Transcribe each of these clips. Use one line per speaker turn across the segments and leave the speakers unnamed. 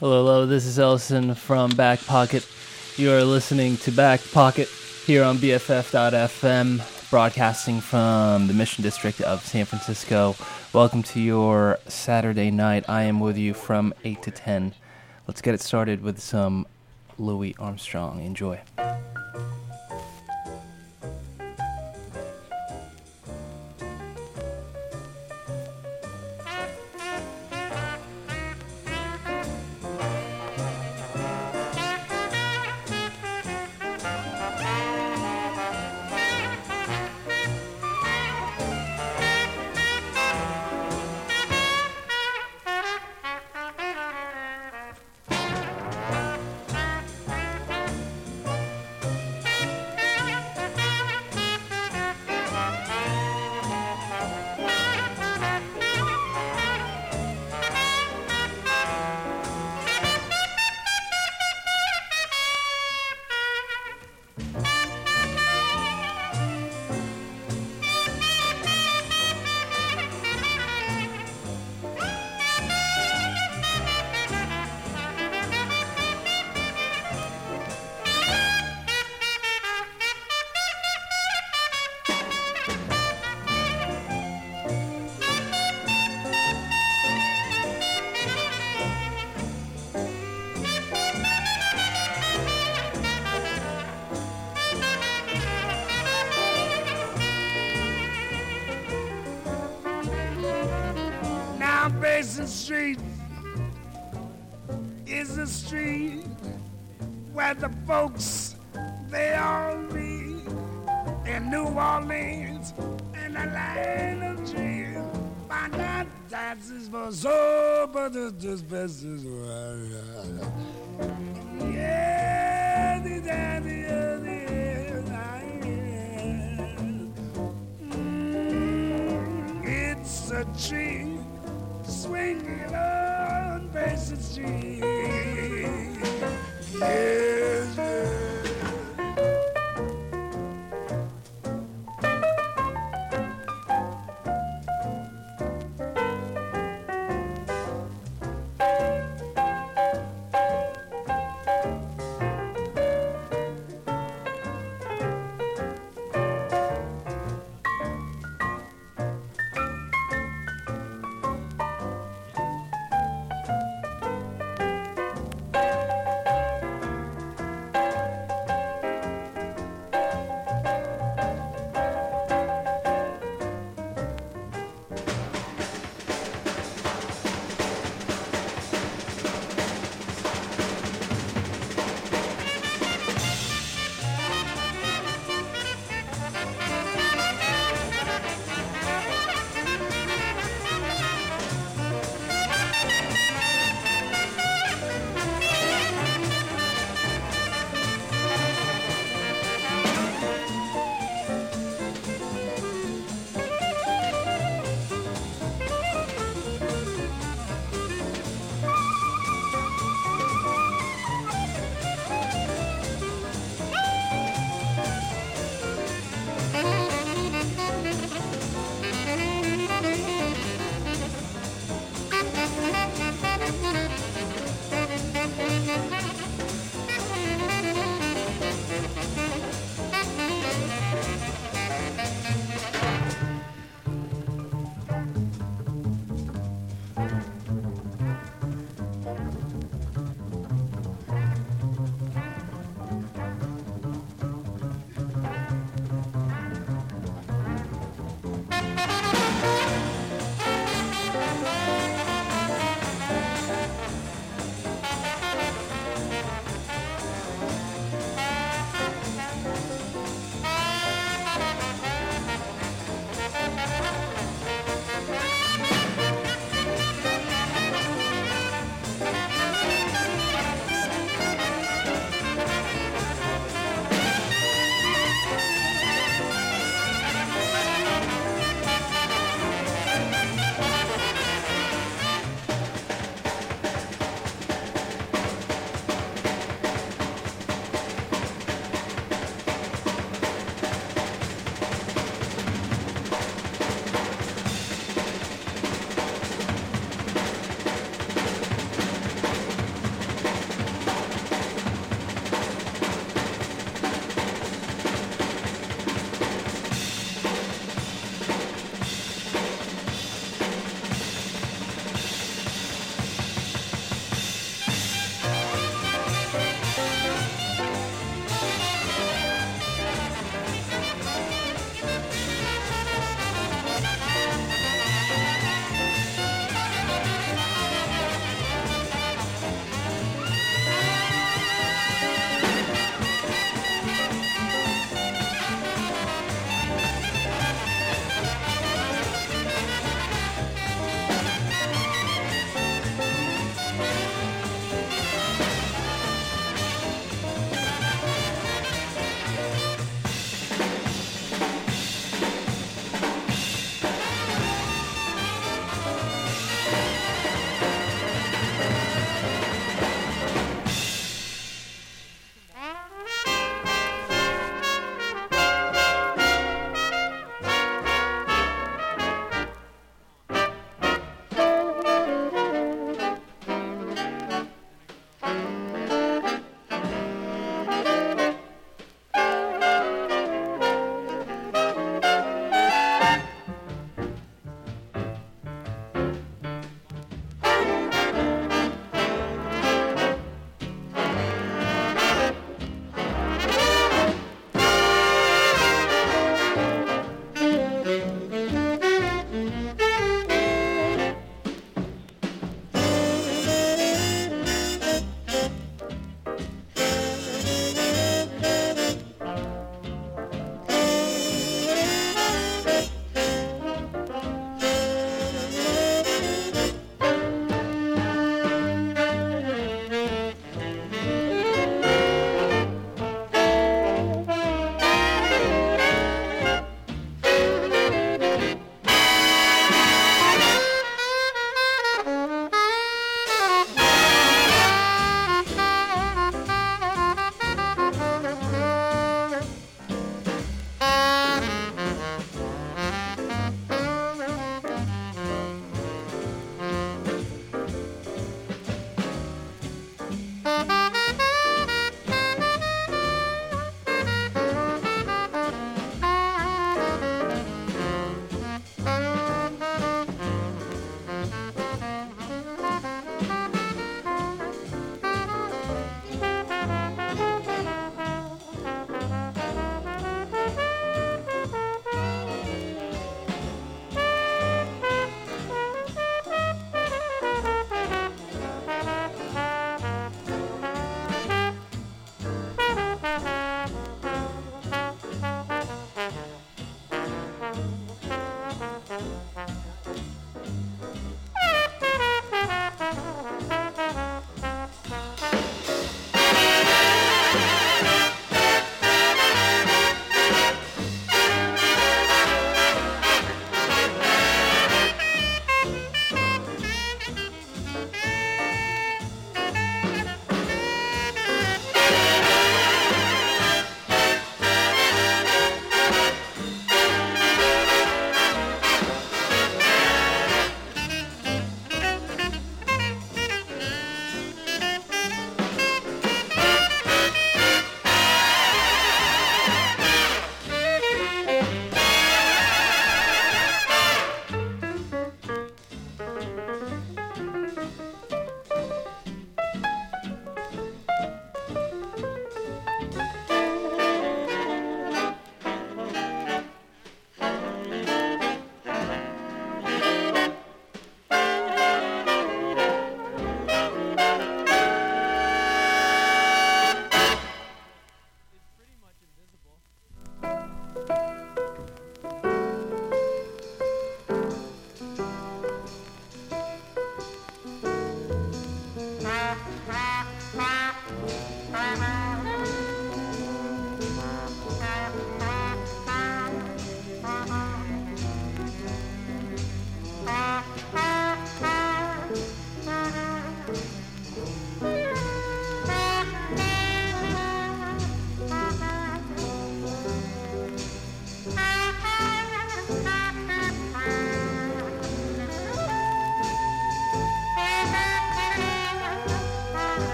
Hello, hello. This is Ellison from Back Pocket. You are listening to Back Pocket here on BFF.FM, broadcasting from the Mission District of San Francisco. Welcome to your Saturday night. I am with you from 8 to 10. Let's get it started with some Louis Armstrong. Enjoy.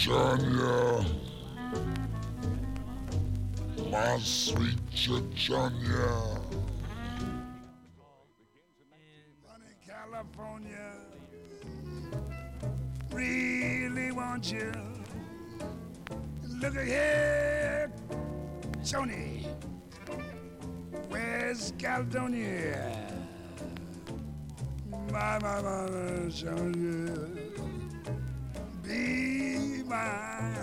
Chachanya. My sweet Chachanya. Honey, California. Really want you. Look at here, Tony. Where's Caledonia? My, my, my. Be mine.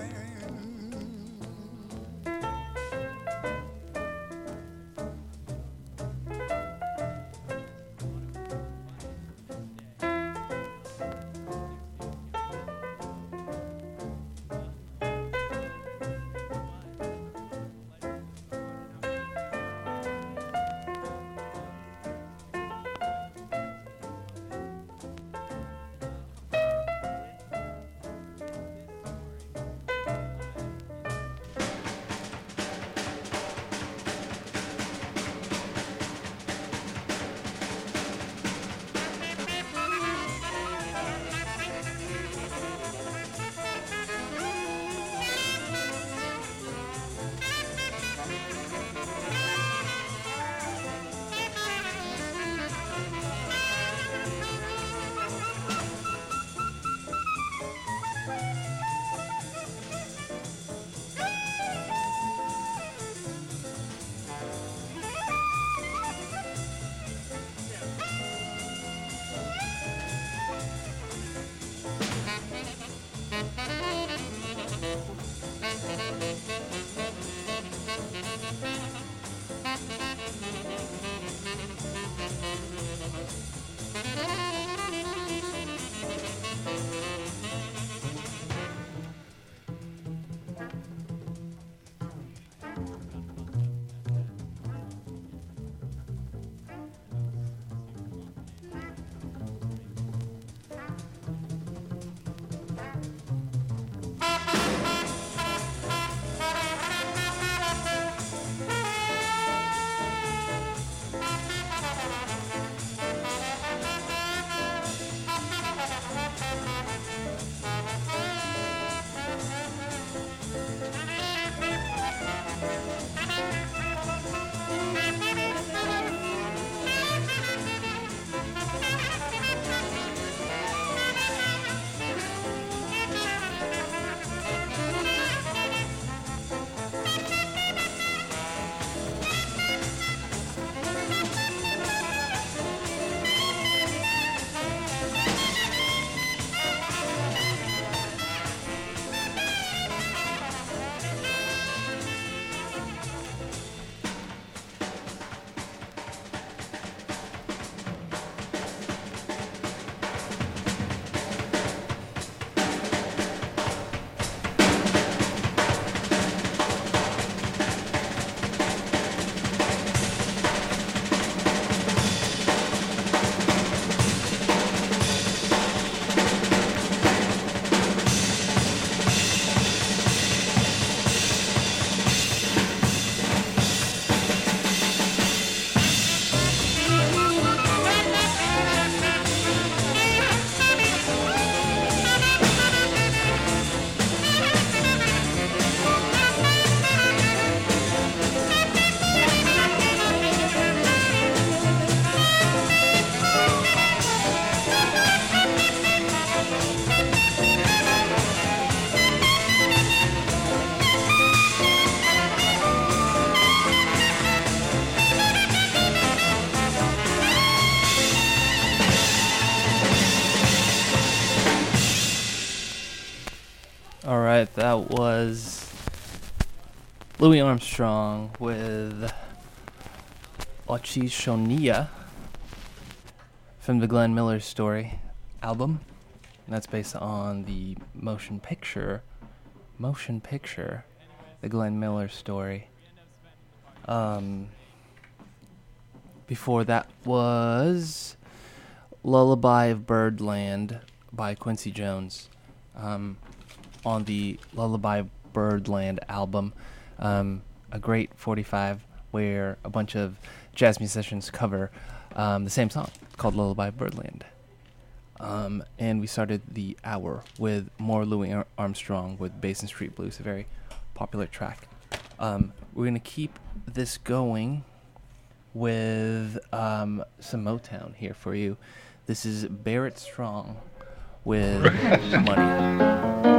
Right, that was Louis Armstrong with Otchi-Tcho-Ni-Ya from the Glenn Miller Story album. And that's based on the motion picture, motion picture, the Glenn Miller Story. Um, before that was Lullaby of Birdland by Quincy Jones. Um, on the Lullaby Birdland album, um, a great 45 where a bunch of jazz musicians cover um, the same song called Lullaby Birdland.
Um, and we started the hour with more Louis Ar- Armstrong with Basin Street Blues, a very popular track. Um, we're going to keep this going with um, some Motown here for you. This is Barrett Strong with Money.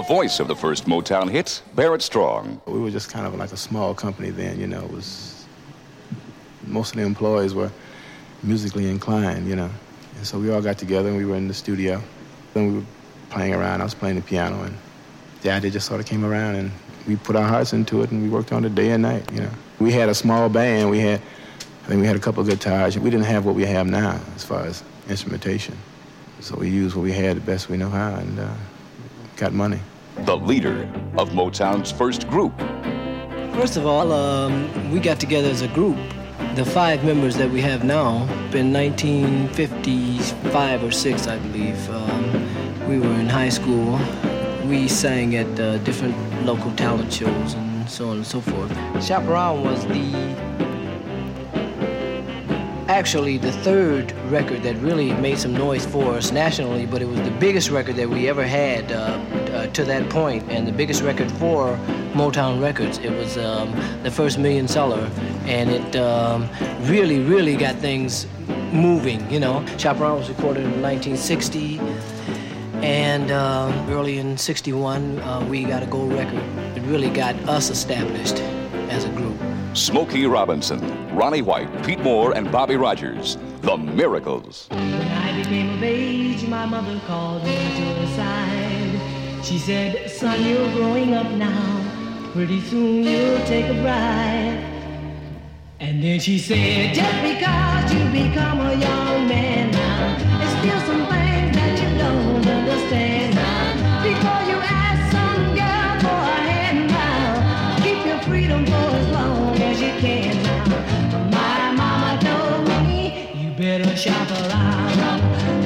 The
voice of the first Motown hits, Barrett Strong.
We were just kind of like a small company then, you know. It was most of the employees were musically inclined, you know. And so we all got together and we were in the studio. Then we were playing around. I was playing the piano and the idea just sort of came around and we put our hearts into it and we worked on it day and night, you know. We had a small band. We had, I think we had a couple of guitars. We didn't have what we have now as far as instrumentation. So we used what we had the best we know how and uh, got money.
The leader of Motown's first group.
First of all, um, we got together as a group. The five members that we have now, in 1955 or 6, I believe, um, we were in high school. We sang at uh, different local talent shows and so on and so forth. Shop Around was the actually the third record that really made some noise for us nationally, but it was the biggest record that we ever had uh, uh, to that point, and the biggest record for Motown Records. It was um, the first million seller, and it um, really, really got things moving. You know, Shop Around was recorded in 1960, and uh, early in '61 uh, we got a gold record. It really got us established as a group.
Smokey Robinson, Ronnie White, Pete Moore, and Bobby Rogers. The Miracles.
When I became of age, my mother called me to her side. She said, Son, you're growing up now. Pretty soon you'll take a bride. And then she said, Just because you become a young man now, there's still some things that you don't understand now. Before you ask some girl freedom for as long as you can now. My mama told me you better shop around.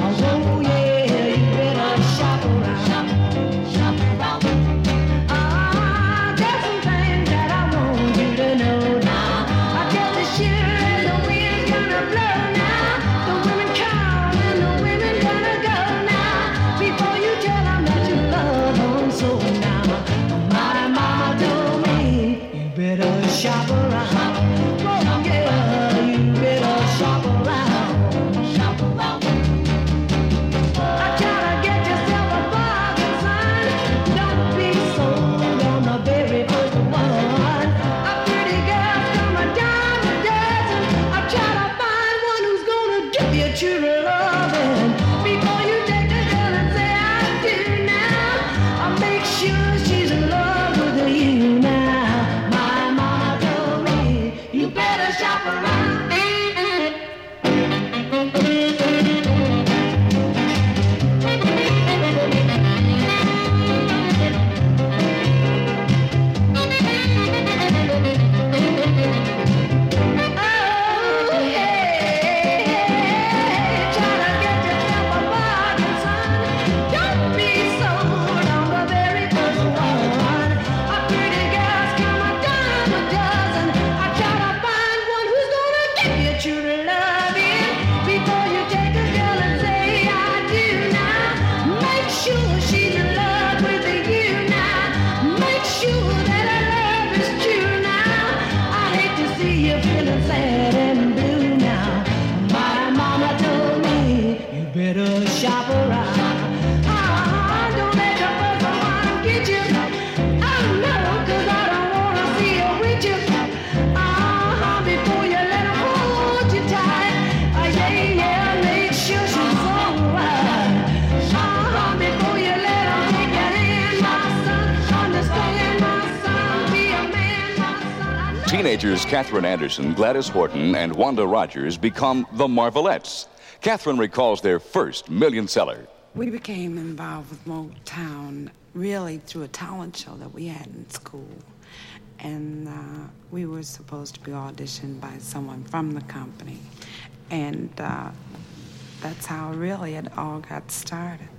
Teenagers Katherine Anderson, Gladys Horton, and Wanda Rogers become the Marvelettes. Katherine recalls their first million seller.
We became involved with Motown really through a talent show that we had in school. And uh, we were supposed to be auditioned by someone from the company. And uh, that's how really it all got started.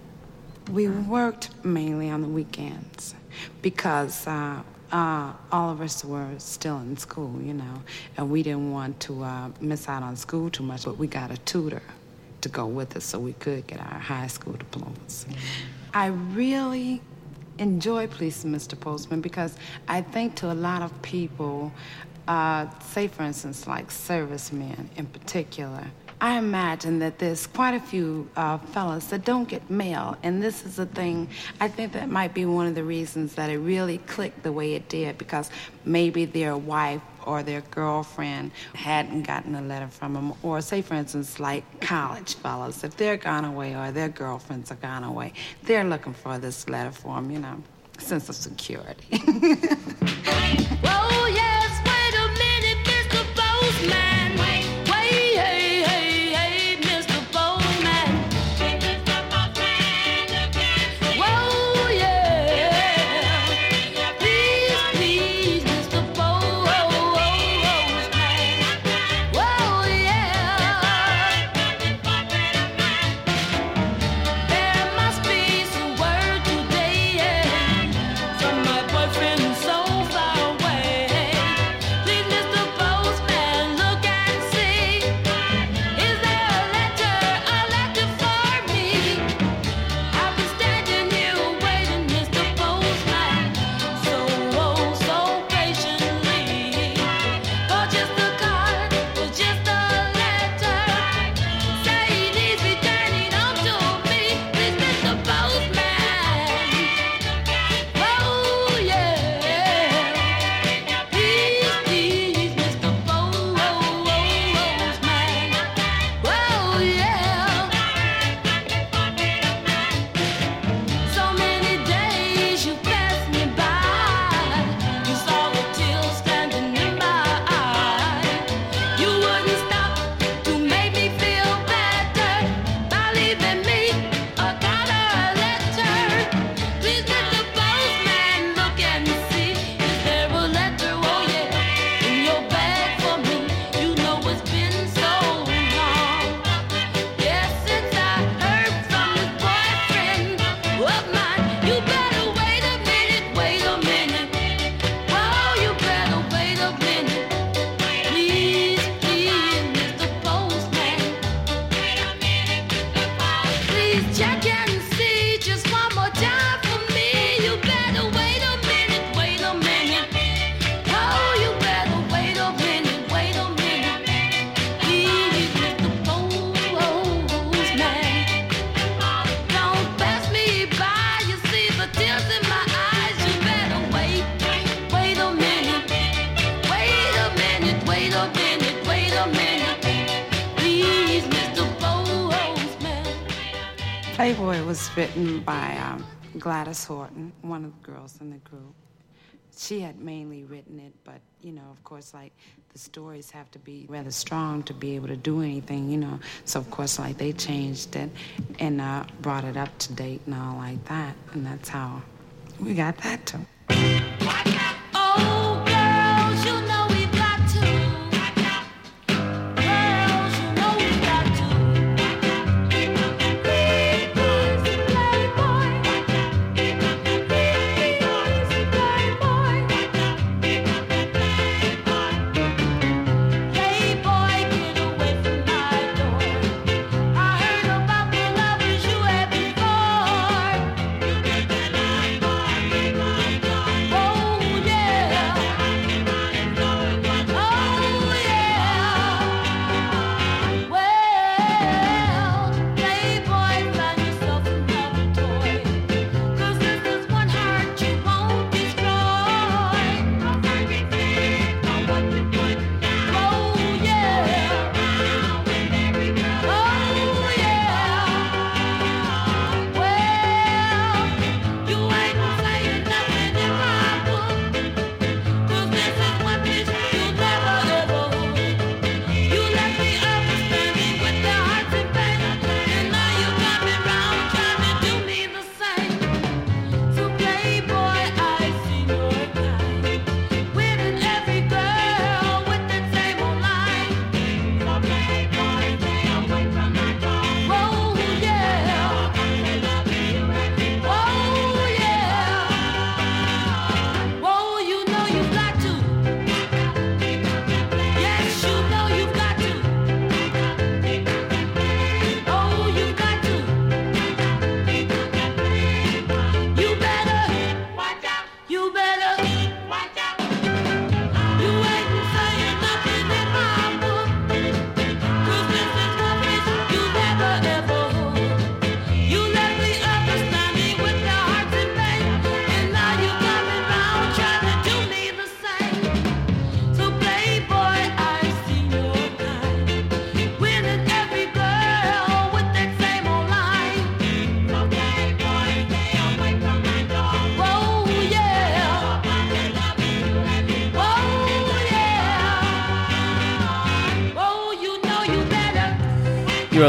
We worked mainly on the weekends because uh, uh, all of us were still in school, you know, and we didn't want to uh, miss out on school too much, but we got a tutor to go with us so we could get our high school diplomas. I really enjoy Please Mr. Postman because I think to a lot of people, uh, say for instance, like servicemen in particular, I imagine that there's quite a few uh, fellas that don't get mail, and this is a thing. I think that might be one of the reasons that it really clicked the way it did, because maybe their wife or their girlfriend hadn't gotten a letter from them, or say, for instance, like college fellas, if they're gone away or their girlfriends are gone away, they're looking for this letter for them, you know, sense of security.
Whoa, yes, wait a minute, Mr.
Playboy was written by um, Gladys Horton, one of the girls in the group. She had mainly written it, but you know, of course, like the stories have to be rather strong to be able to do anything, you know. So of course, like they changed it and uh, brought it up to date and all like that, and that's how we got that too.
Oh,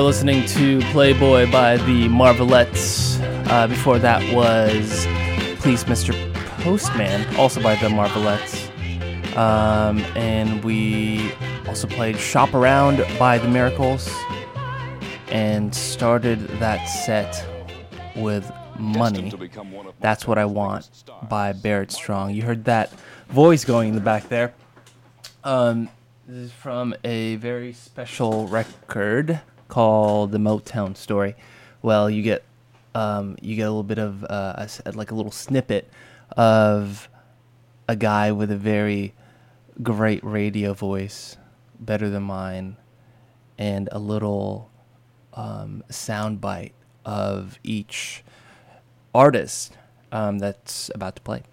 listening to Playboy by the Marvelettes. Uh, before that was Please Mr. Postman, also by the Marvelettes. Um, and we also played Shop Around by the Miracles and started that set with Money. That's What I Want by Barrett Strong. You heard that voice going in the back there. Um, this is from a very special record called The Motown Story. Well, you get um, you get a little bit of uh, a like a little snippet of a guy with a very great radio voice, better than mine, and a little um, sound bite of each artist um, that's about to play.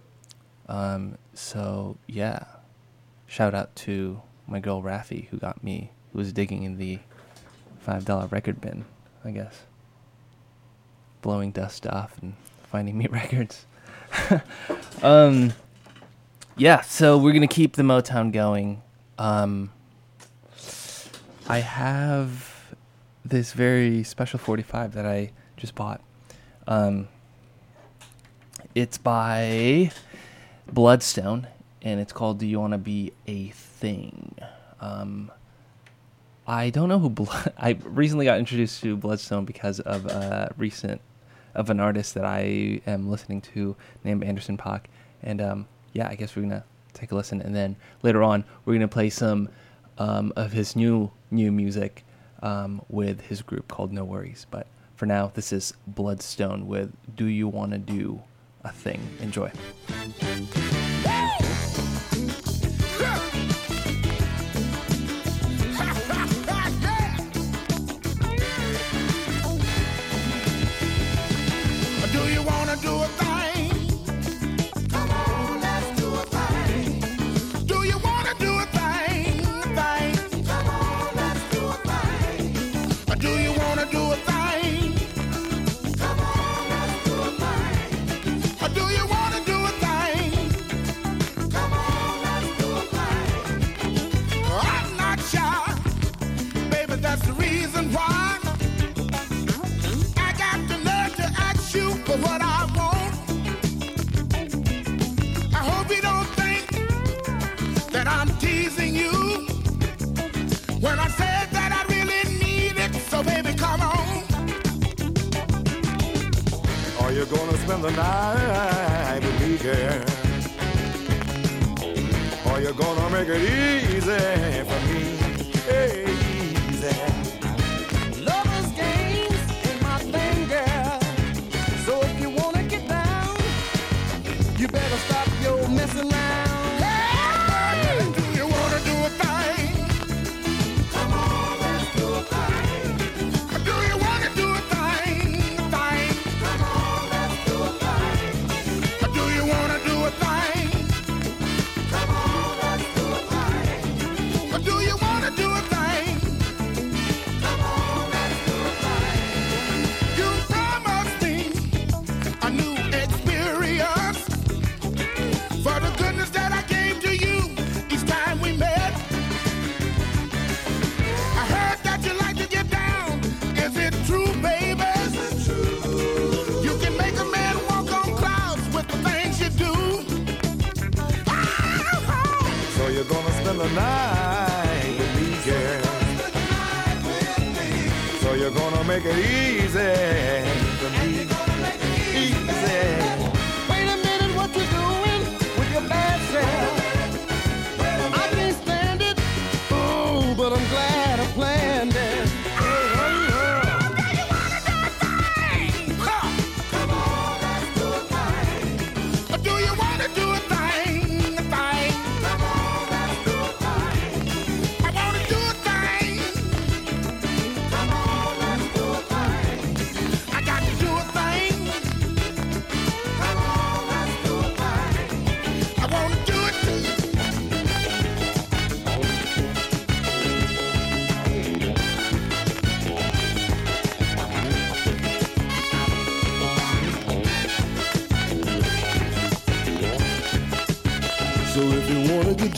Um, so yeah, shout out to my girl Rafi who got me, who was digging in the five dollar record bin, I guess, blowing dust off and finding me records. um, yeah, so we're gonna keep the Motown going. Um, I have this very special 45 that I just bought. Um, it's by Bloodstone, and it's called "Do You Want to Be a Thing." Um, I don't know who. I recently got introduced to Bloodstone because of a recent of an artist that I am listening to named Anderson Paak, and um, yeah, I guess we're gonna take a listen, and then later on we're gonna play some um, of his new new music um, with his group called NxWorries. But for now, this is Bloodstone with "Do You Want to Do a Thing." Enjoy.
Are gonna spend the night with me, girl? Are you gonna make it easy for me? Hey, easy.
Lovers games ain't my thing, girl. So if you wanna get down, you better
stop your messing around.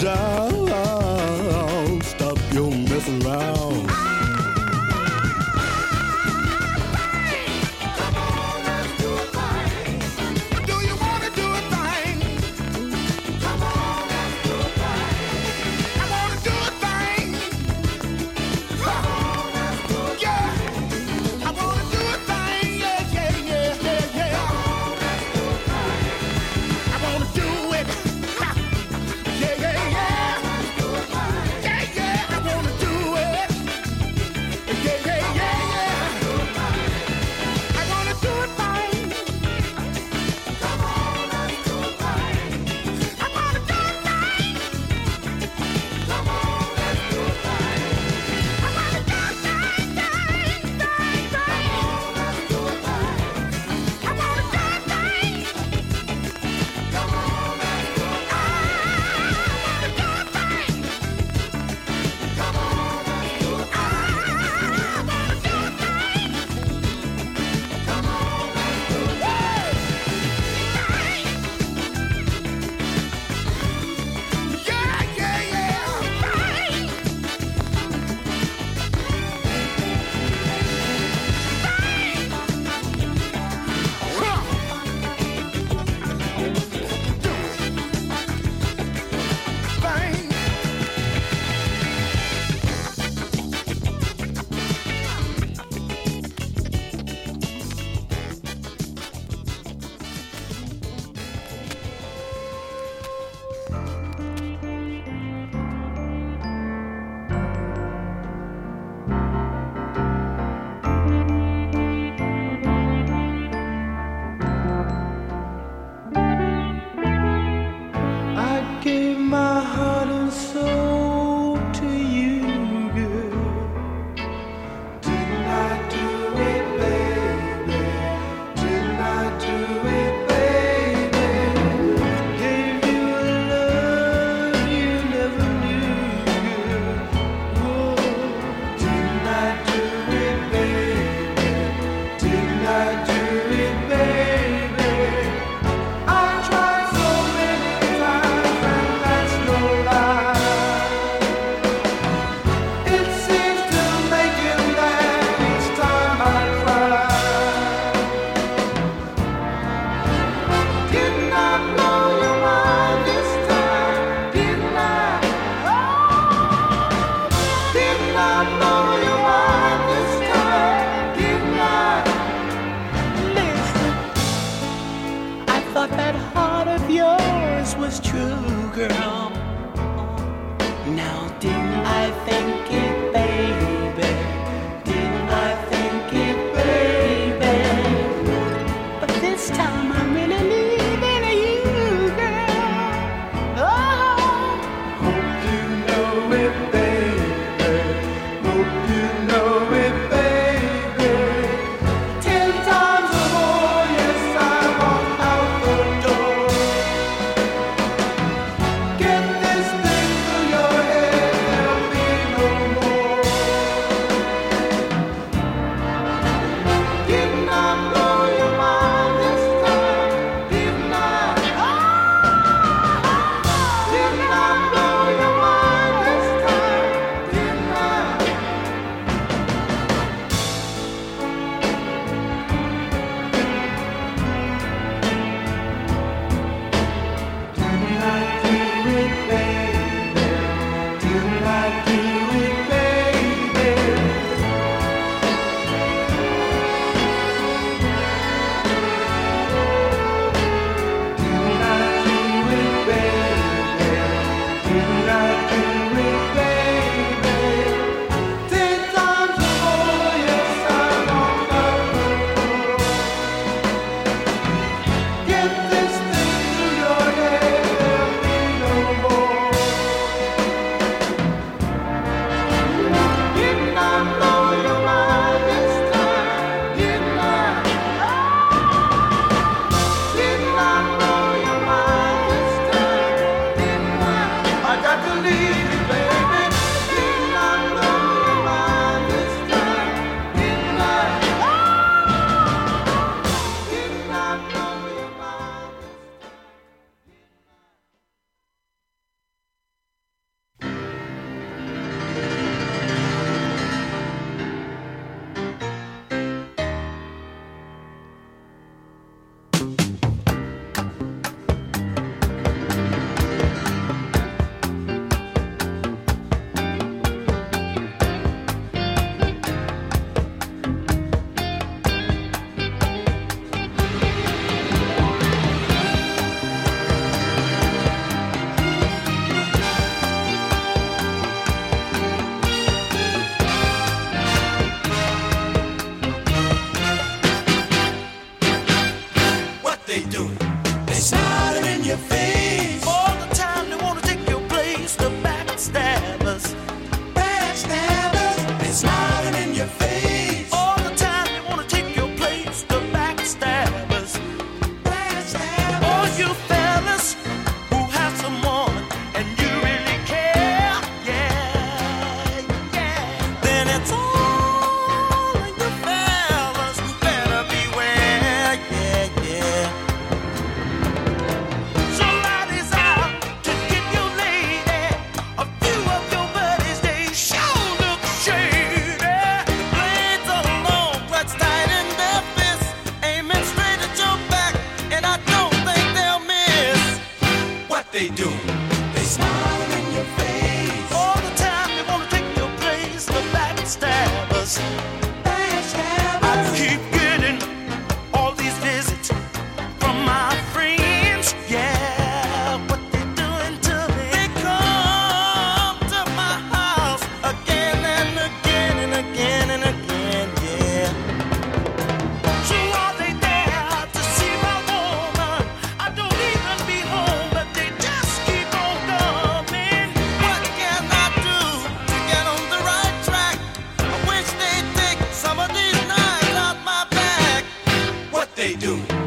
Wanna do.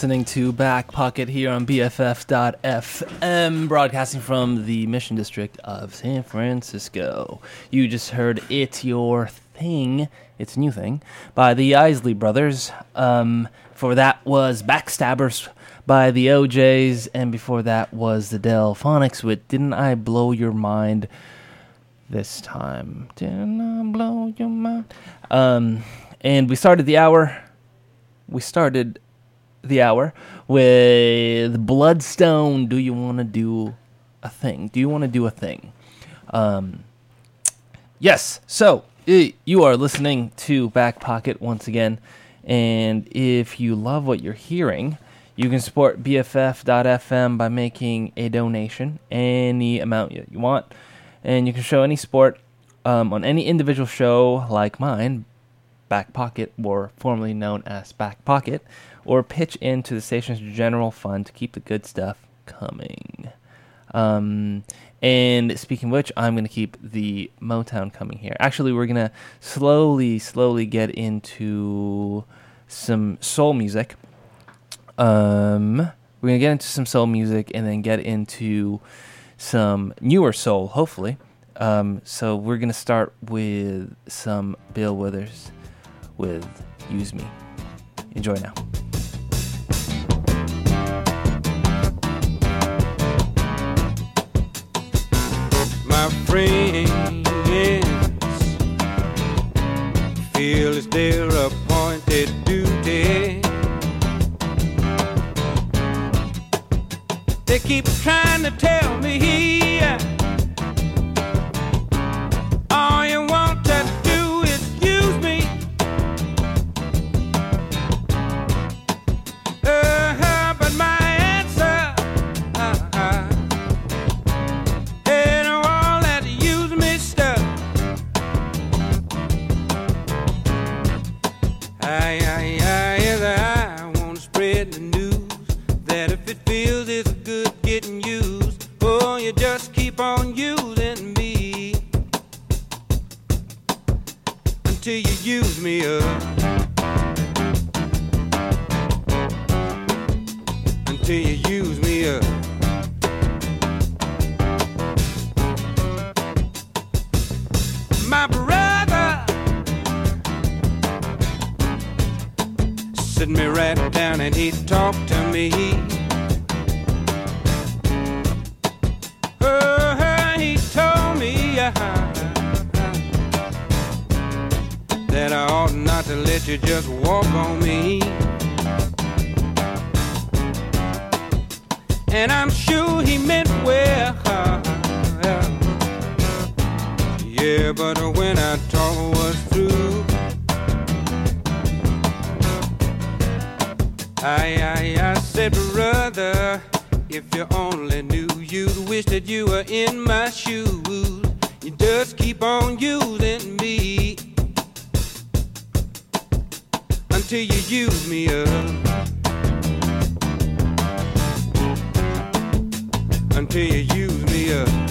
Listening to Back Pocket here on BFF.FM, broadcasting from the Mission District of San Francisco. You just heard It's Your Thing, It's a New Thing, by the Isley Brothers. Um, for that was Backstabbers by the O'Jays, and before that was the Delfonics with Didn't I Blow Your Mind this time? Didn't I blow your mind? Um, and we started the hour. We started the hour with Bloodstone. Do you want to do a thing? Do you want to do a thing? Um, yes. So you are listening to Back Pocket once again, and if you love what you're hearing, you can support BFF.FM by making a donation, any amount you want, and you can show any support um, on any individual show like mine, Back Pocket, or formerly known as Back Pocket, or pitch into the station's general fund to keep the good stuff coming. Um, and speaking of which, I'm going to keep the Motown coming here. Actually, we're going to slowly, slowly get into some soul music. Um, we're going to get into some soul music and then get into some newer soul, hopefully. Um, so we're going to start with some Bill Withers with Use Me. Enjoy now.
My friends feel it's their appointed duty. They keep trying to tell me all talked to me. Oh, he told me uh, that I ought not to let you just walk on me. And I'm sure he meant well. Yeah, but when I talk I, I, I said, brother, if you only knew, you'd wish that you were in my shoes. You just keep on using me until you use me up. Until you use me up.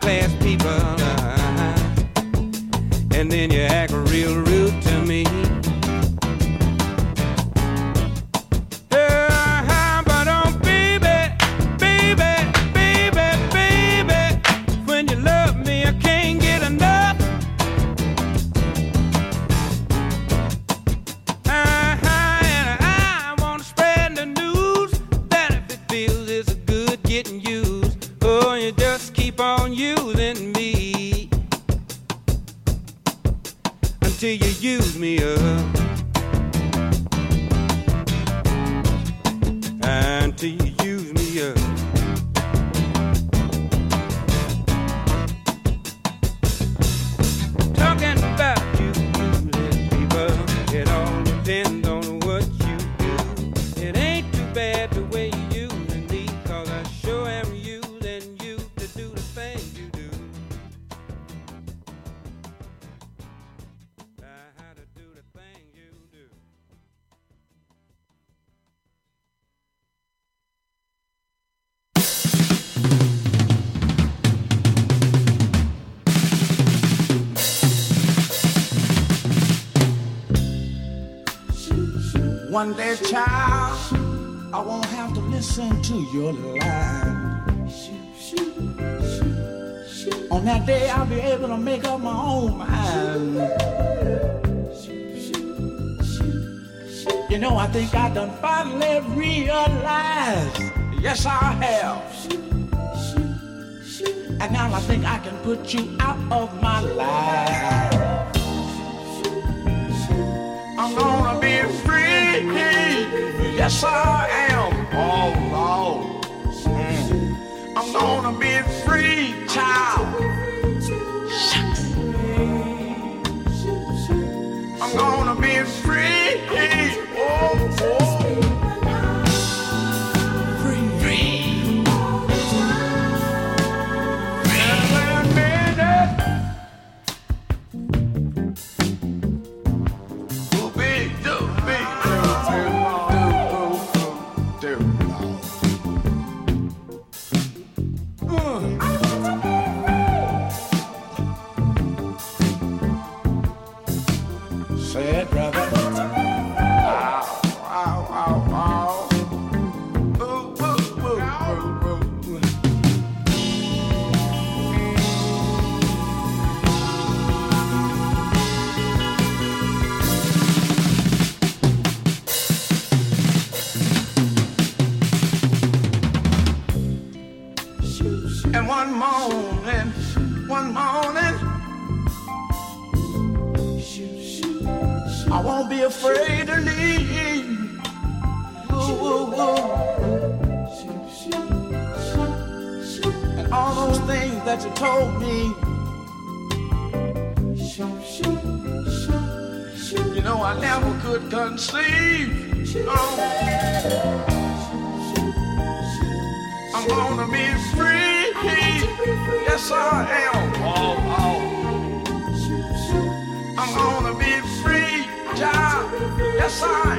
class
think I done finally realized. Yes, I have. And now I think I can put you out of my life. I'm gonna be free. Yes, I am. Oh Lord. Mm. I'm gonna be free, child. I'm gonna be free. and sleep. Oh. I'm gonna be free. Yes, I am. Oh, oh. I'm gonna be free, child. Yes, I am.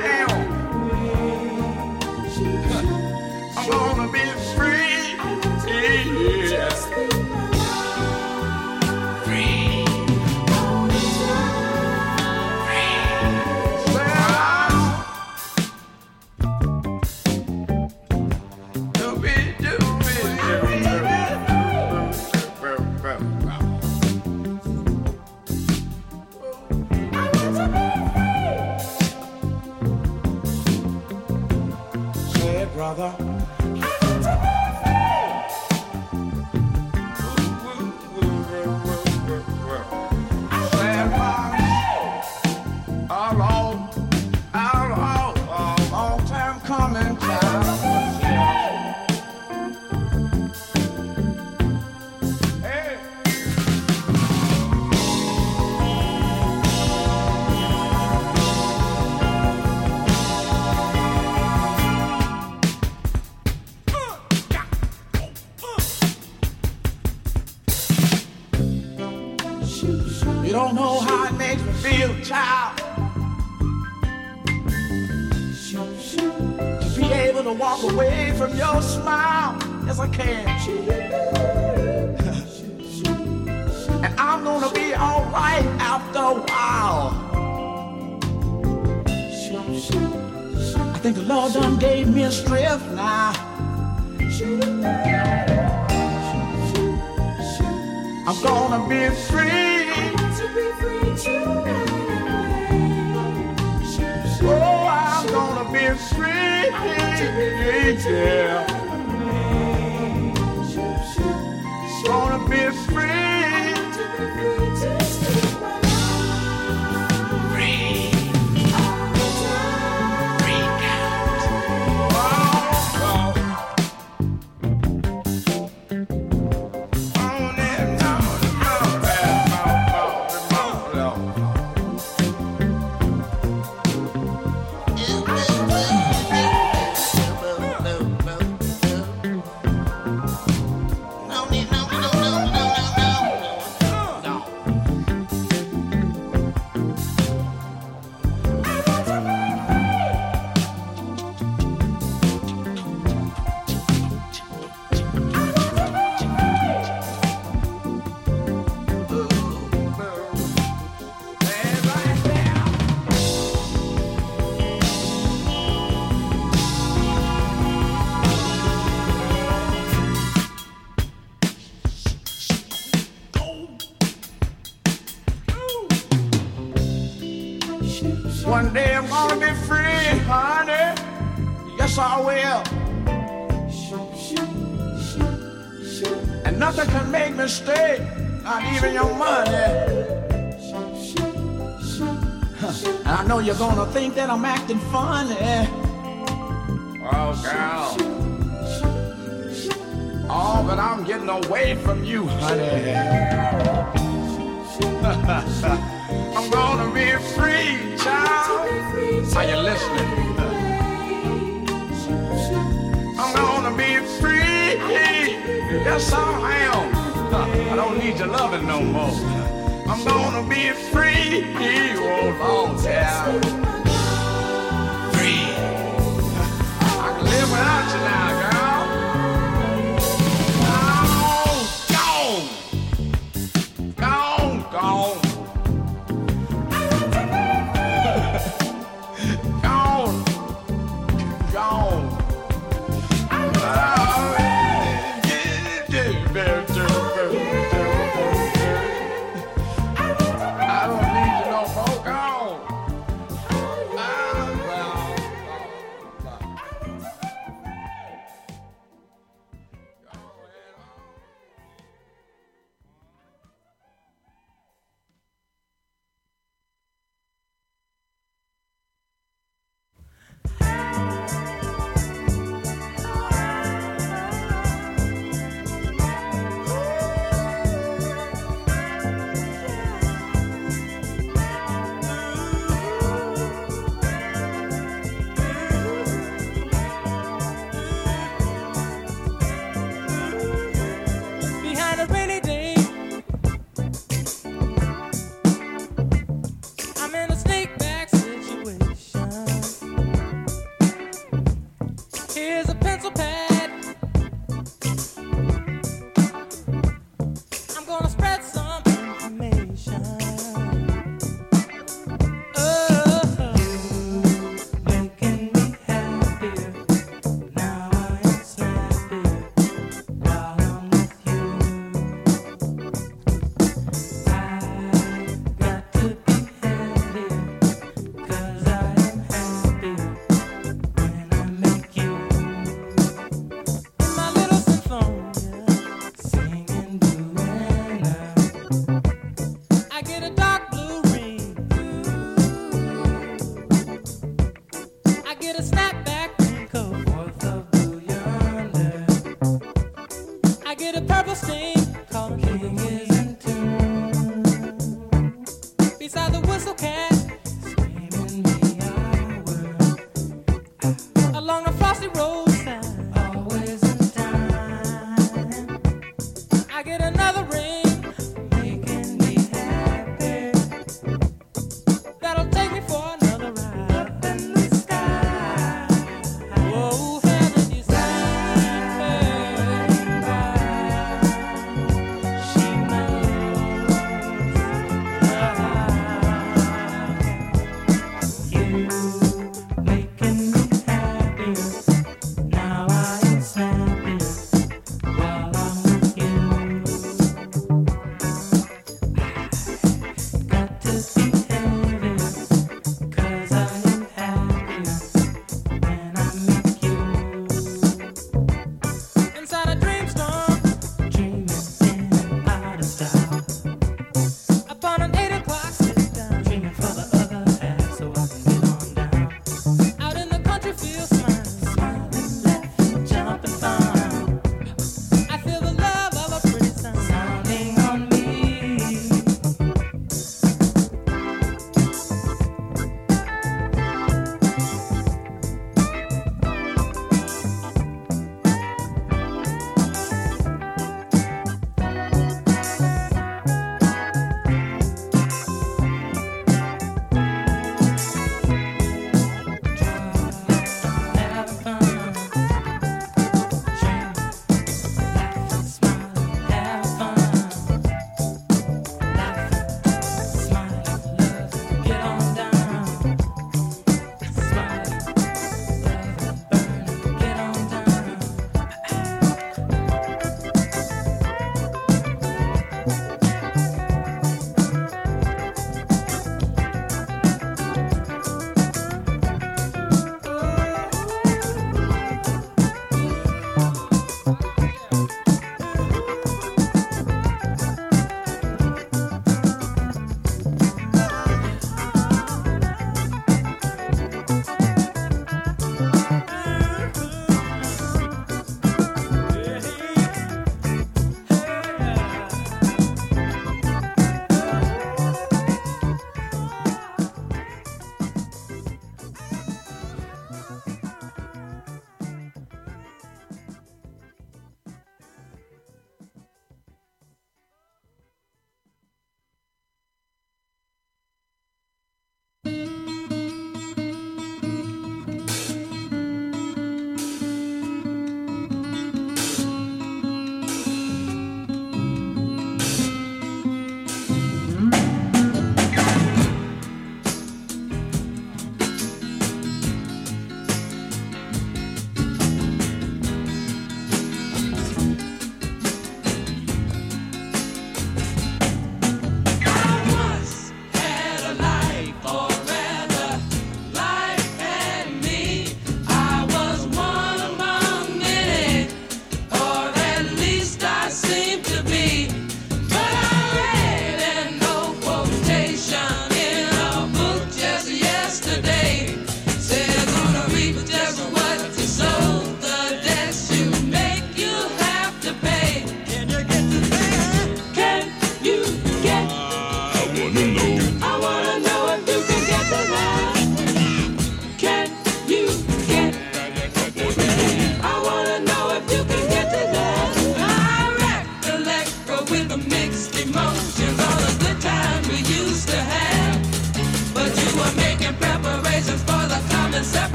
That funny.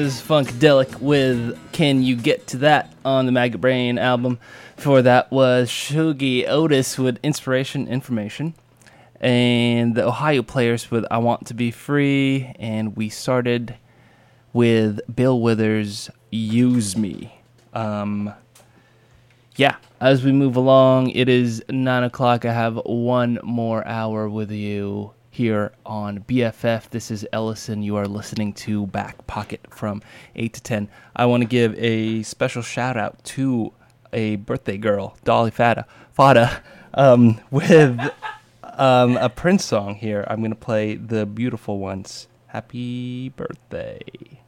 was Funkadelic with Can You Get to That on the Maggot Brain album. Before that was Shuggie Otis with Inspiration Information. And the Ohio Players with I Want to Be Free. And we started with Bill Withers' Use Me. Um, yeah, as we move along, it is 9 o'clock. I have one more hour with you here on BFF. This is Ellison. You are listening to Back Pocket from 8 to 10. I want to give a special shout out to a birthday girl, Dolly Fada, Fada um, with um, a Prince song here. I'm going to play The Beautiful Ones. Happy birthday.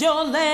Your land.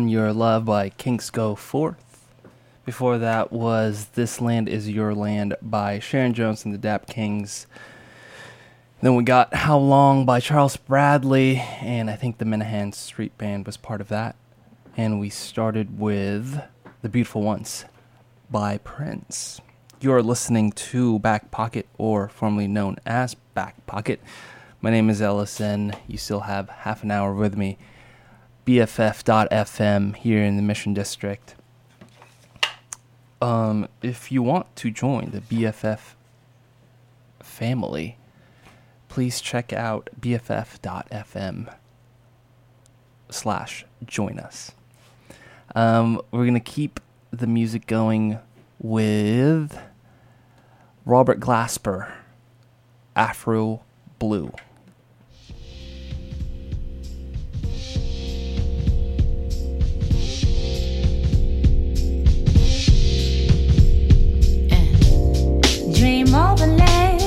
On Your Love
by Kings Go Forth. Before that was This Land Is Your Land by Sharon Jones and the Dap Kings. Then we got How Long by Charles Bradley, and I think the Menahan Street Band was part of that. And we started with The Beautiful Ones by Prince. You're listening to Back Pocket, or formerly known as Back Pocket. My name is Ellison. You still have half an hour with me. BFF.FM here in the Mission District. Um, if you want to join the BFF family, please check out BFF.FM slash join us. Um, we're going to keep the music going with Robert Glasper, Afro Blue.
Dream of a land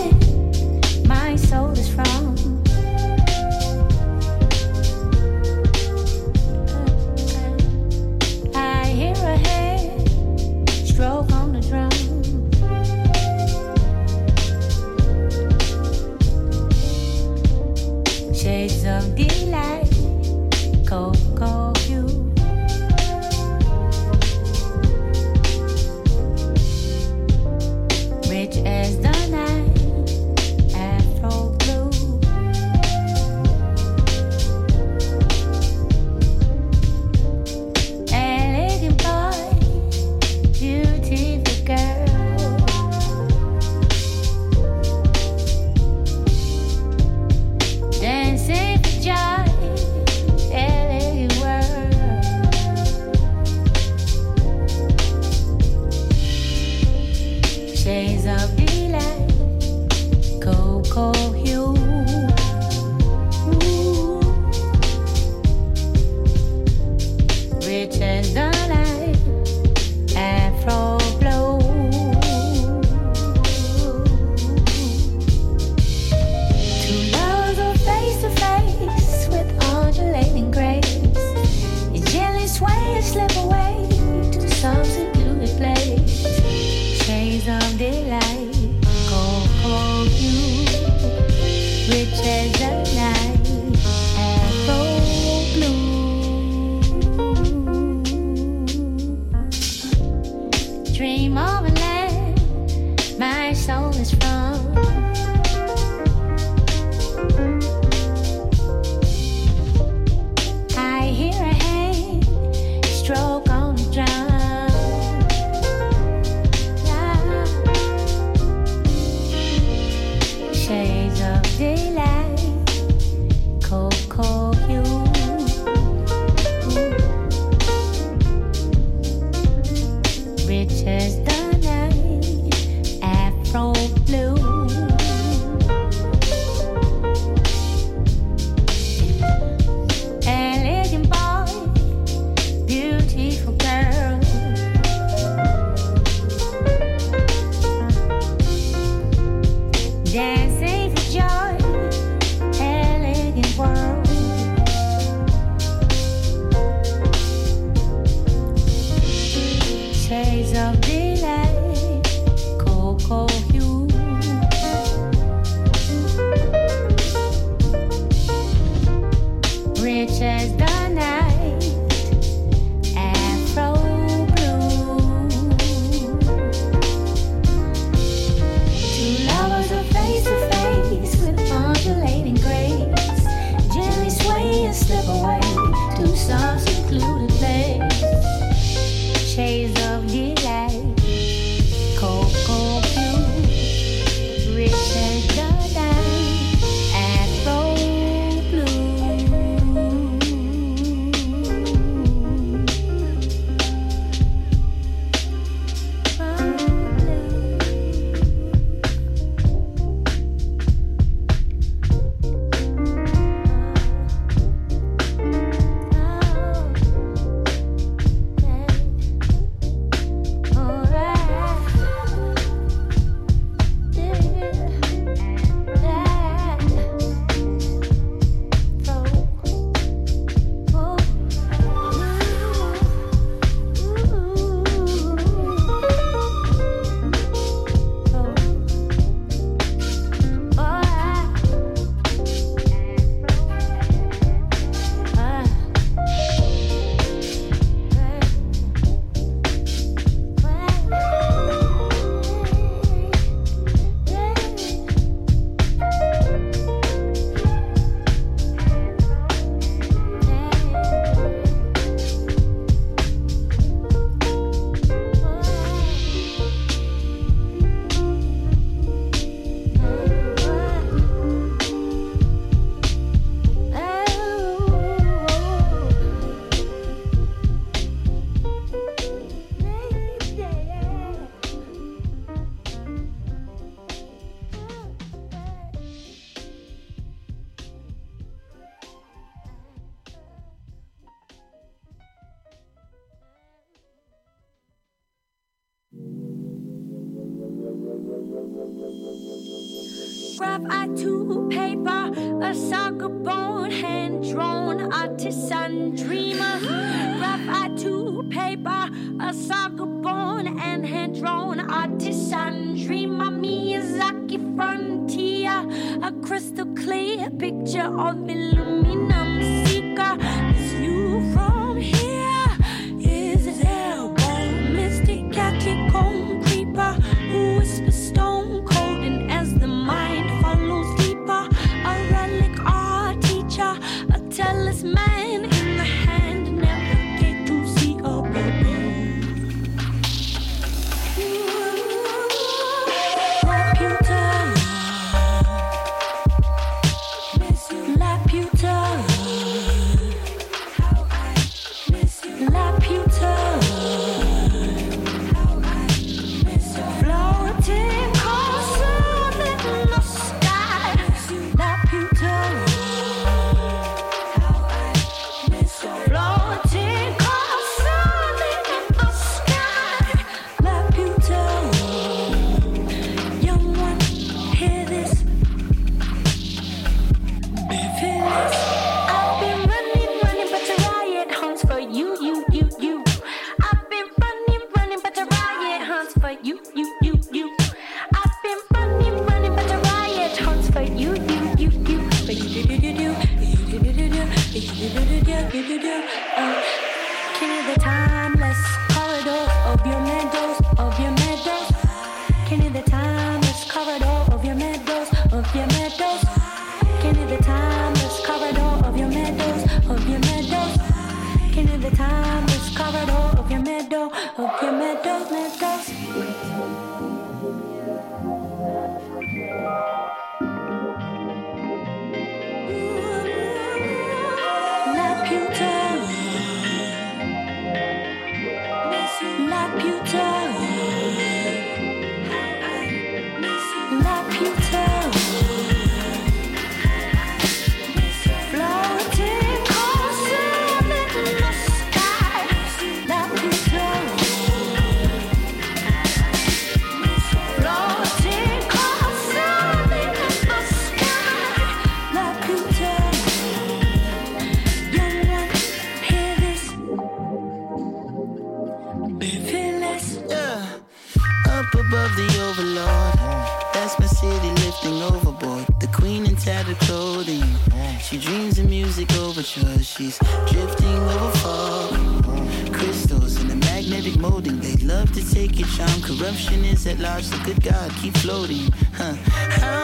She dreams of music overtures. She's drifting over fog. Crystals in a magnetic molding. They love to take your charm. Corruption is at large. The so good God keep floating. Huh?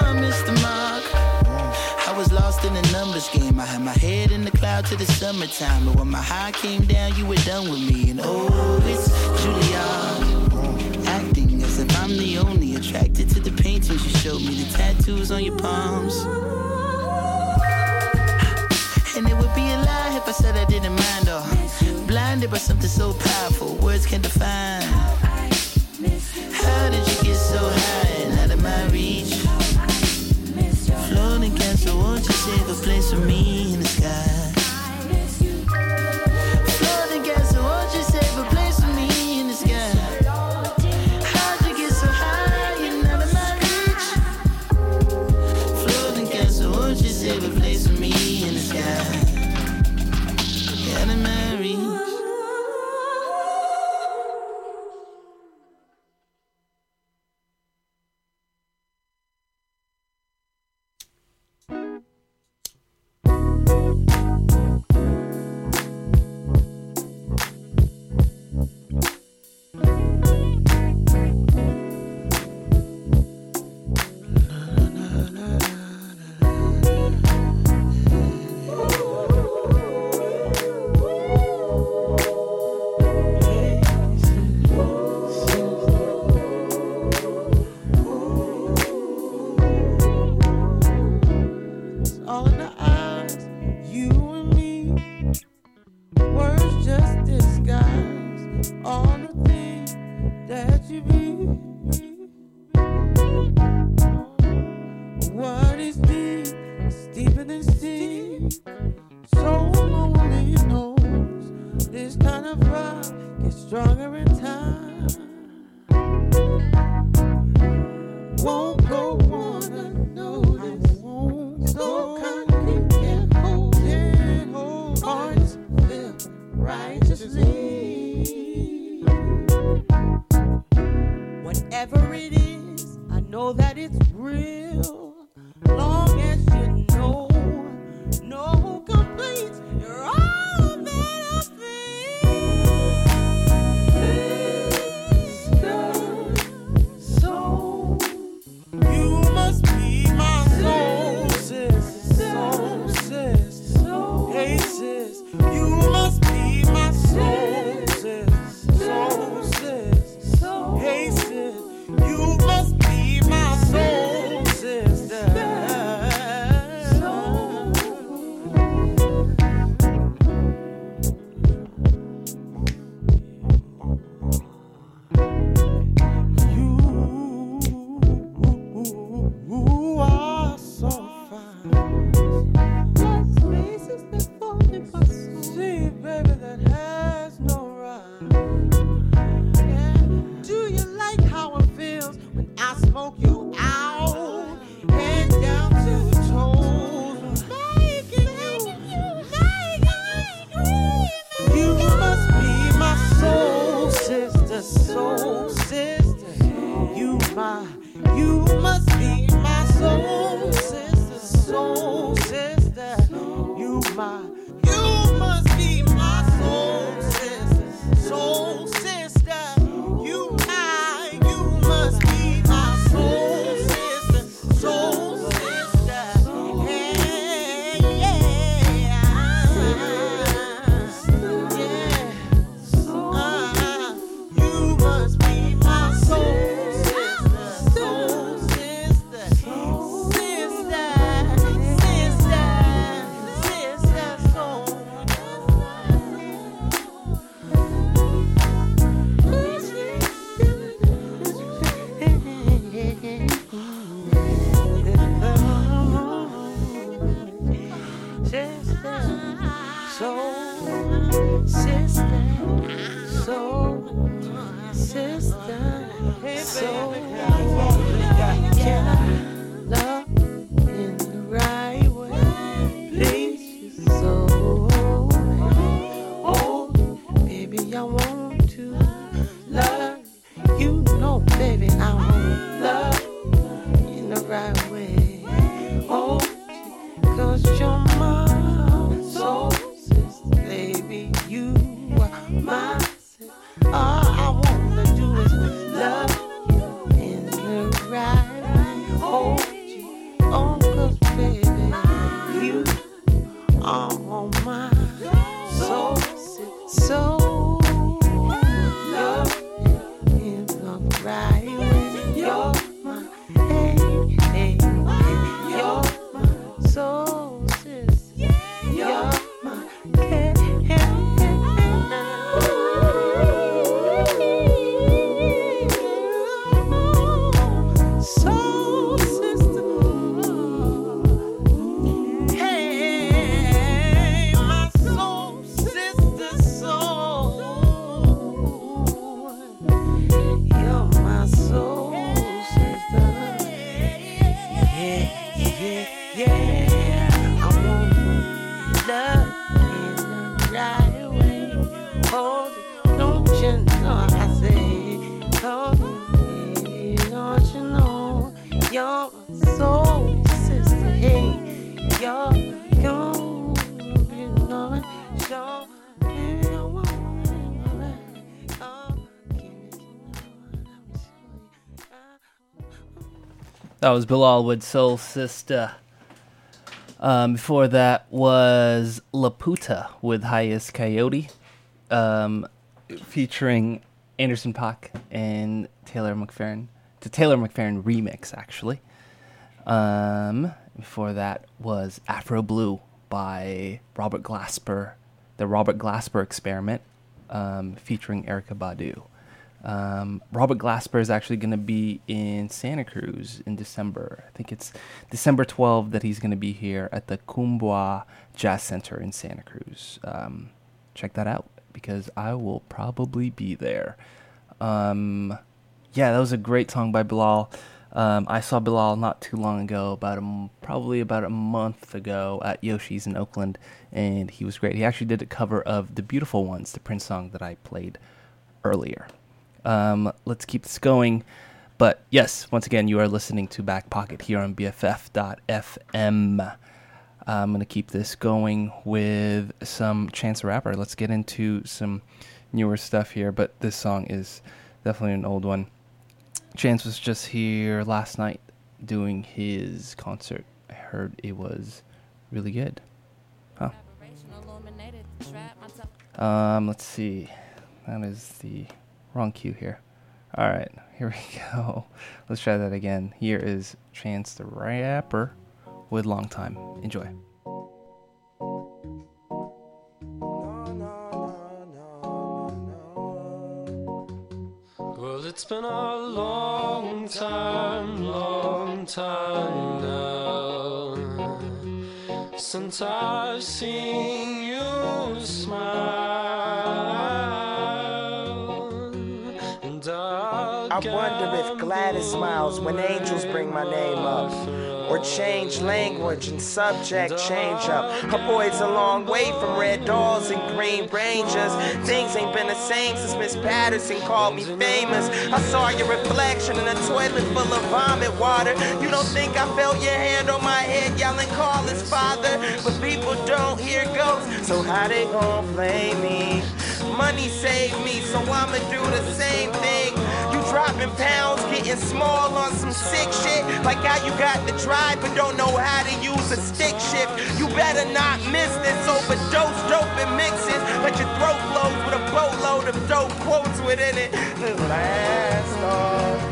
I missed the mark. I was lost in the numbers game. I had my head in the cloud to the summertime. But when my high came down, you were done with me. And oh, it's Julia. Acting as if I'm the only attracted to the paintings you showed me the tattoos on your palms. I said I didn't mind her. Blinded by something so powerful, words can't define. How did you get so high and out of my reach? Floating castle, won't you save a place for me?
That
was Bilal with Soul Sister. Um, before that was Laputa with Hiatus Kaiyote, um, featuring Anderson Paak and Taylor McFerrin. A Taylor McFerrin remix, actually. Um, before that was Afro Blue by Robert Glasper, the Robert Glasper Experiment, um, featuring Erykah Badu. Um, Robert Glasper is actually going to be in Santa Cruz in December. I think it's December 12th that he's going to be here at the Kuumbwa Jazz Center in Santa Cruz. Um, check that out because I will probably be there. Um, yeah, that was a great song by Bilal. Um, I saw Bilal not too long ago, about a probably about a month ago at Yoshi's in Oakland, and he was great. He actually did a cover of "The Beautiful Ones," the Prince song that I played earlier. Um, let's keep this going. But yes, once again, you are listening to Back Pocket here on BFF.fm. I'm going to keep this going with some Chance the Rapper. Let's get into some newer stuff here, but this song is definitely an old one. Chance was just here last night doing his concert. I heard it was really good. Huh. Um, let's see. That is the wrong cue here. All right, here we go. Let's try that again. Here is Chance the Rapper with Long Time. Enjoy.
Well, it's been a long time, long time now since I've seen you smile.
I wonder if Gladys smiles when angels bring my name up. Or change language and subject change up. Her boy's a long way from red dolls and green rangers. Things ain't been the same since Miss Patterson called me famous. I saw your reflection in a toilet full of vomit water. You don't think I felt your hand on my head yelling, call his father? But people don't hear ghosts, so how they gon' blame me? Money saved me, so I'ma do the same thing. Dropping pounds, getting small on some sick shit. Like how you got the drive but don't know how to use a stick shift. You better not miss this overdose, dope and mixes. Let your throat flows with a boatload of dope quotes within it. The last off.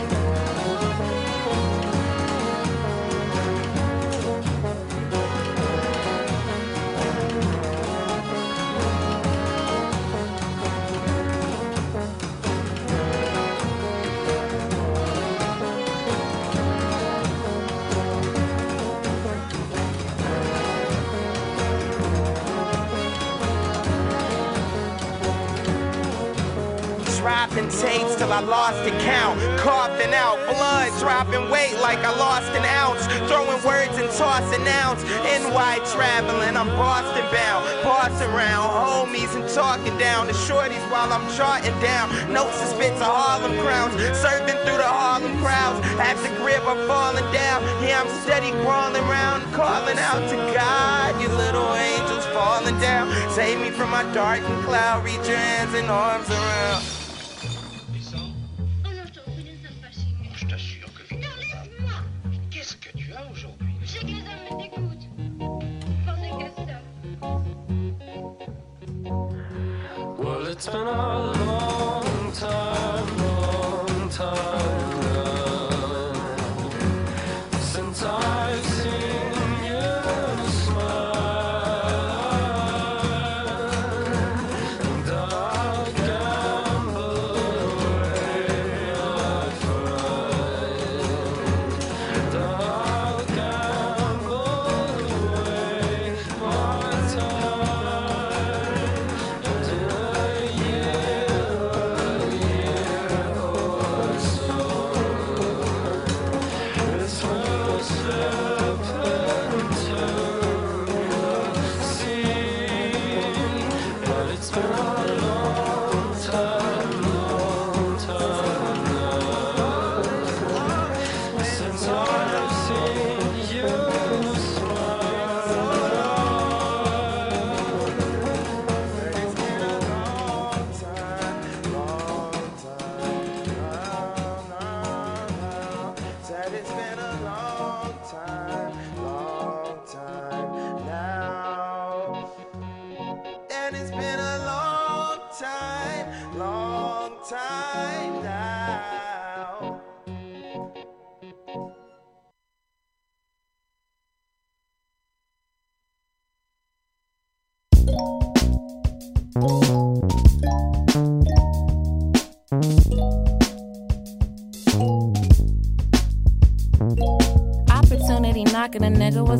Tapes till I lost the count. Coughing out blood, dropping weight like I lost an ounce. Throwing words and tossing nouns. NY traveling, I'm Boston bound. Bossing around homies and talking down the shorties while I'm charting down. Notes and spits of Harlem crowns. Serving through the Harlem crowds. At the grip, I'm falling down. Yeah, I'm steady crawling around, calling out to God. You little angels falling down. Save me from my darkened cloud. Reach your hands and arms around. Been a long time, I've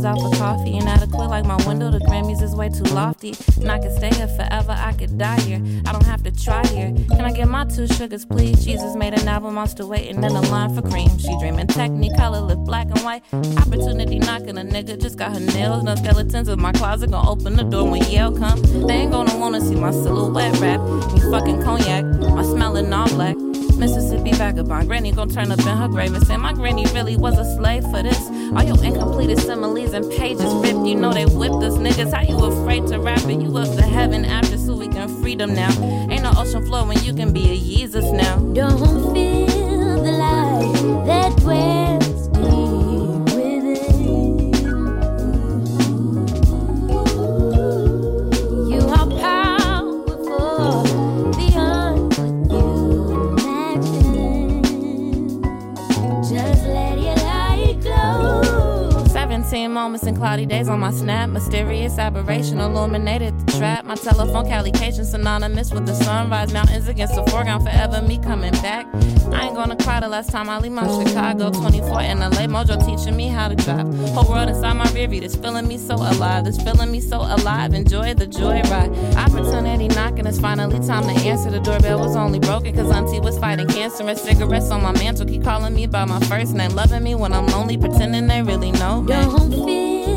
out for coffee. Quit like my window, the Grammys is way too lofty. And I could stay here forever, I could die here. I don't have to try here. Can I get my two sugars, please? Jesus made an album, still waiting in the line for cream. She dreaming technicolor, lip black and white. Opportunity knocking, a nigga just got her nails. No skeletons in my closet, gonna open the door when Yale come. They ain't gonna wanna see my silhouette rap. Me fucking cognac, my smelling all black. Mississippi vagabond. Granny gon' turn up in her grave and say, My granny really was a slave for this. All your incompleted similes and pages ripped. You know they whipped us niggas. How you afraid to rap it? You up to heaven after so we can freedom now. Ain't no ocean when you can be a Jesus now.
Don't feel the light that dwells
cloudy days on my snap. Mysterious aberration illuminated the trap. My telephone calication synonymous with the sunrise. Mountains against the foreground, forever me coming back. I ain't gonna cry the last time I leave my Chicago 24 in LA. Mojo teaching me how to drive. Whole world inside my rear view. This feeling me so alive. This feeling me so alive. Enjoy the joy ride. Opportunity knocking. It's finally time to answer. The doorbell was only broken cause Auntie was fighting cancer. And cigarettes on my mantle keep calling me by my first name. Loving me when I'm lonely, pretending they really know me.
Don't feel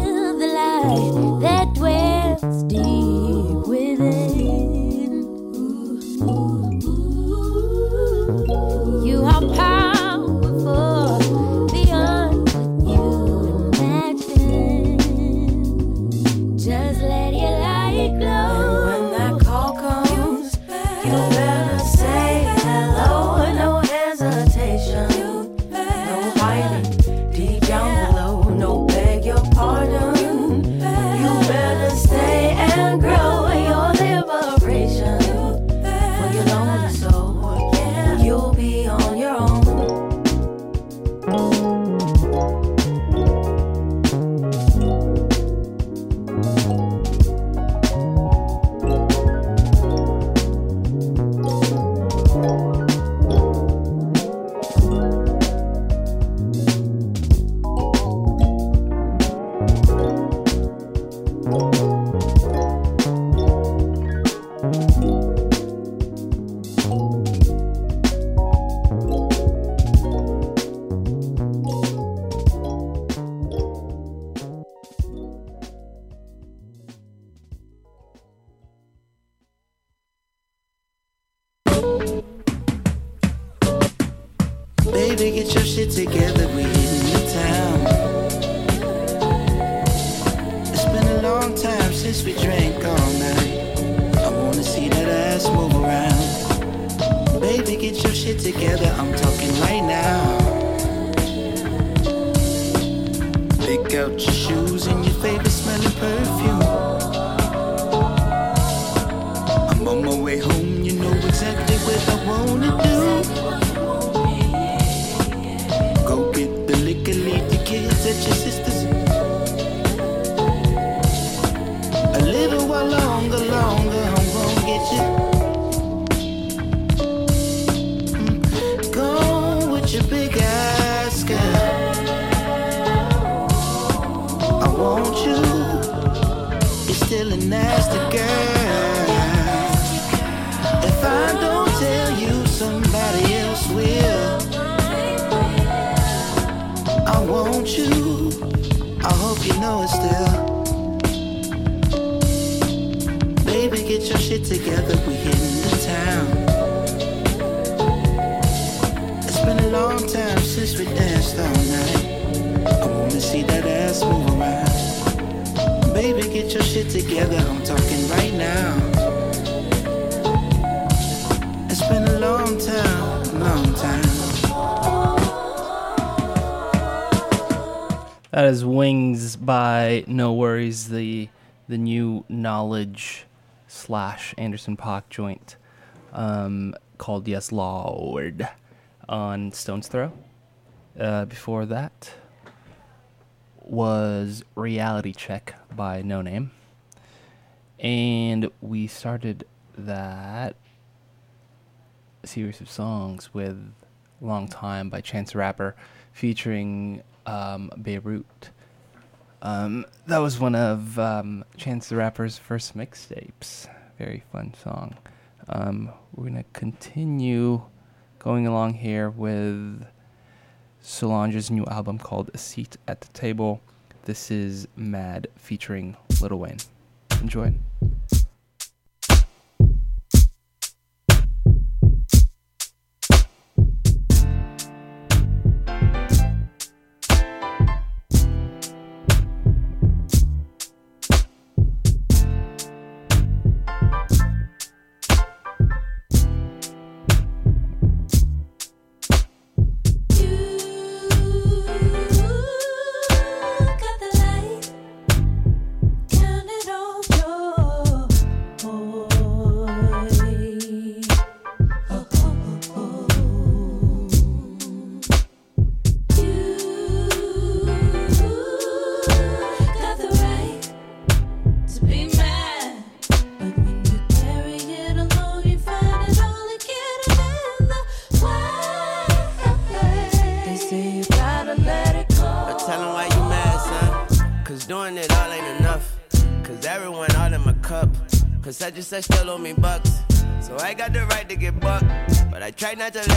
together, I'm talking together, we in the town. It's been a long time since we danced all night. I wanna see that ass move around. Baby, get your shit together, I'm talking right now. It's been a long time, long time.
That is Wings by NxWorries, the the new Knxwledge slash Anderson Paak joint um, called Yes Lord on Stones Throw. Uh, before that was Reality Check by Noname. And we started that series of songs with Long Time by Chance Rapper featuring um, Beirut. Um, that was one of um, Chance the Rapper's first mixtapes very fun song. Um, we're going to continue going along here with Solange's new album called A Seat at the Table. This is Mad featuring Lil Wayne. Enjoy.
that still owe me bucks. So I got the right to get bucked. But I try not to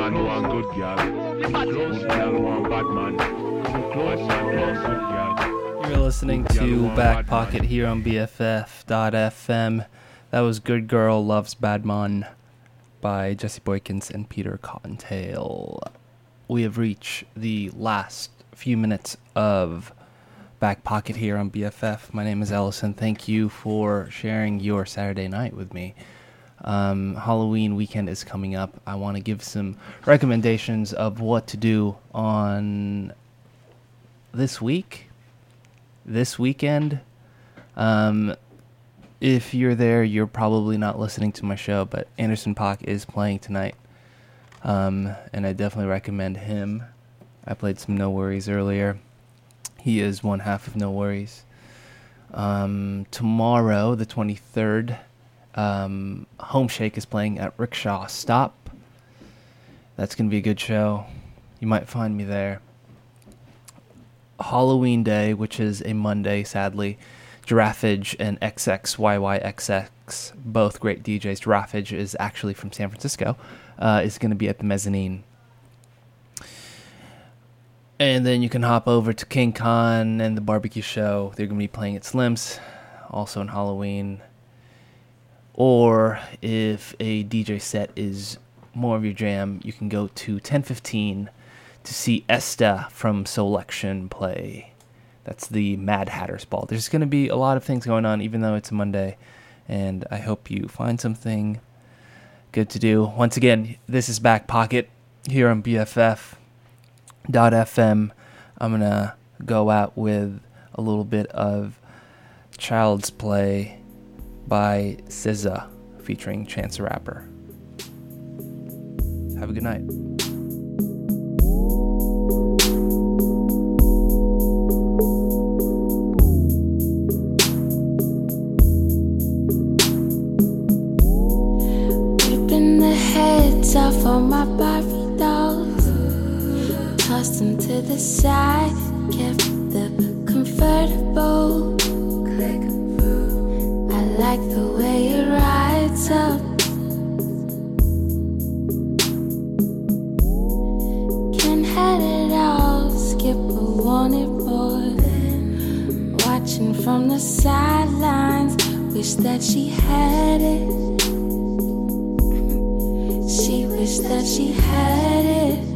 man
want
good girl. Close, girl want bad man. Bad man want good girl.
You're listening to Back Pocket here on BFF.fm. That was Good Girl Loves Badman by Jesse Boykins and Peter CottonTale. We have reached the last few minutes of Back Pocket here on BFF. My name is Ellison. Thank you for sharing your Saturday night with me. Um, Halloween weekend is coming up. I want to give some recommendations of what to do on this week, this weekend. Um, if you're there, you're probably not listening to my show, but Anderson Paak is playing tonight. Um, and I definitely recommend him. I played some NxWorries earlier. He is one half of NxWorries. Um, tomorrow, the 23rd, um, Homeshake is playing at Rickshaw Stop. That's going to be a good show. You might find me there. Halloween Day, which is a Monday, sadly, Giraffage and XXYYXX, both great DJs. Giraffage is actually from San Francisco, uh, is going to be at the mezzanine. And then you can hop over to King Khan and the barbecue show. They're going to be playing at Slim's, also on Halloween. Or if a DJ set is more of your jam, you can go to 1015 to see Esta from Soulection play. That's the Mad Hatter's Ball. There's going to be a lot of things going on, even though it's a Monday, and I hope you find something good to do. Once again, this is Back Pocket here on BFF.fm. I'm going to go out with a little bit of Child's Play by SZA featuring Chance the Rapper. Have a good night.
Ripping like the way it rides up. Can head it all. a wanted more. Watching from the sidelines. Wish that she had it. She wished that she had it.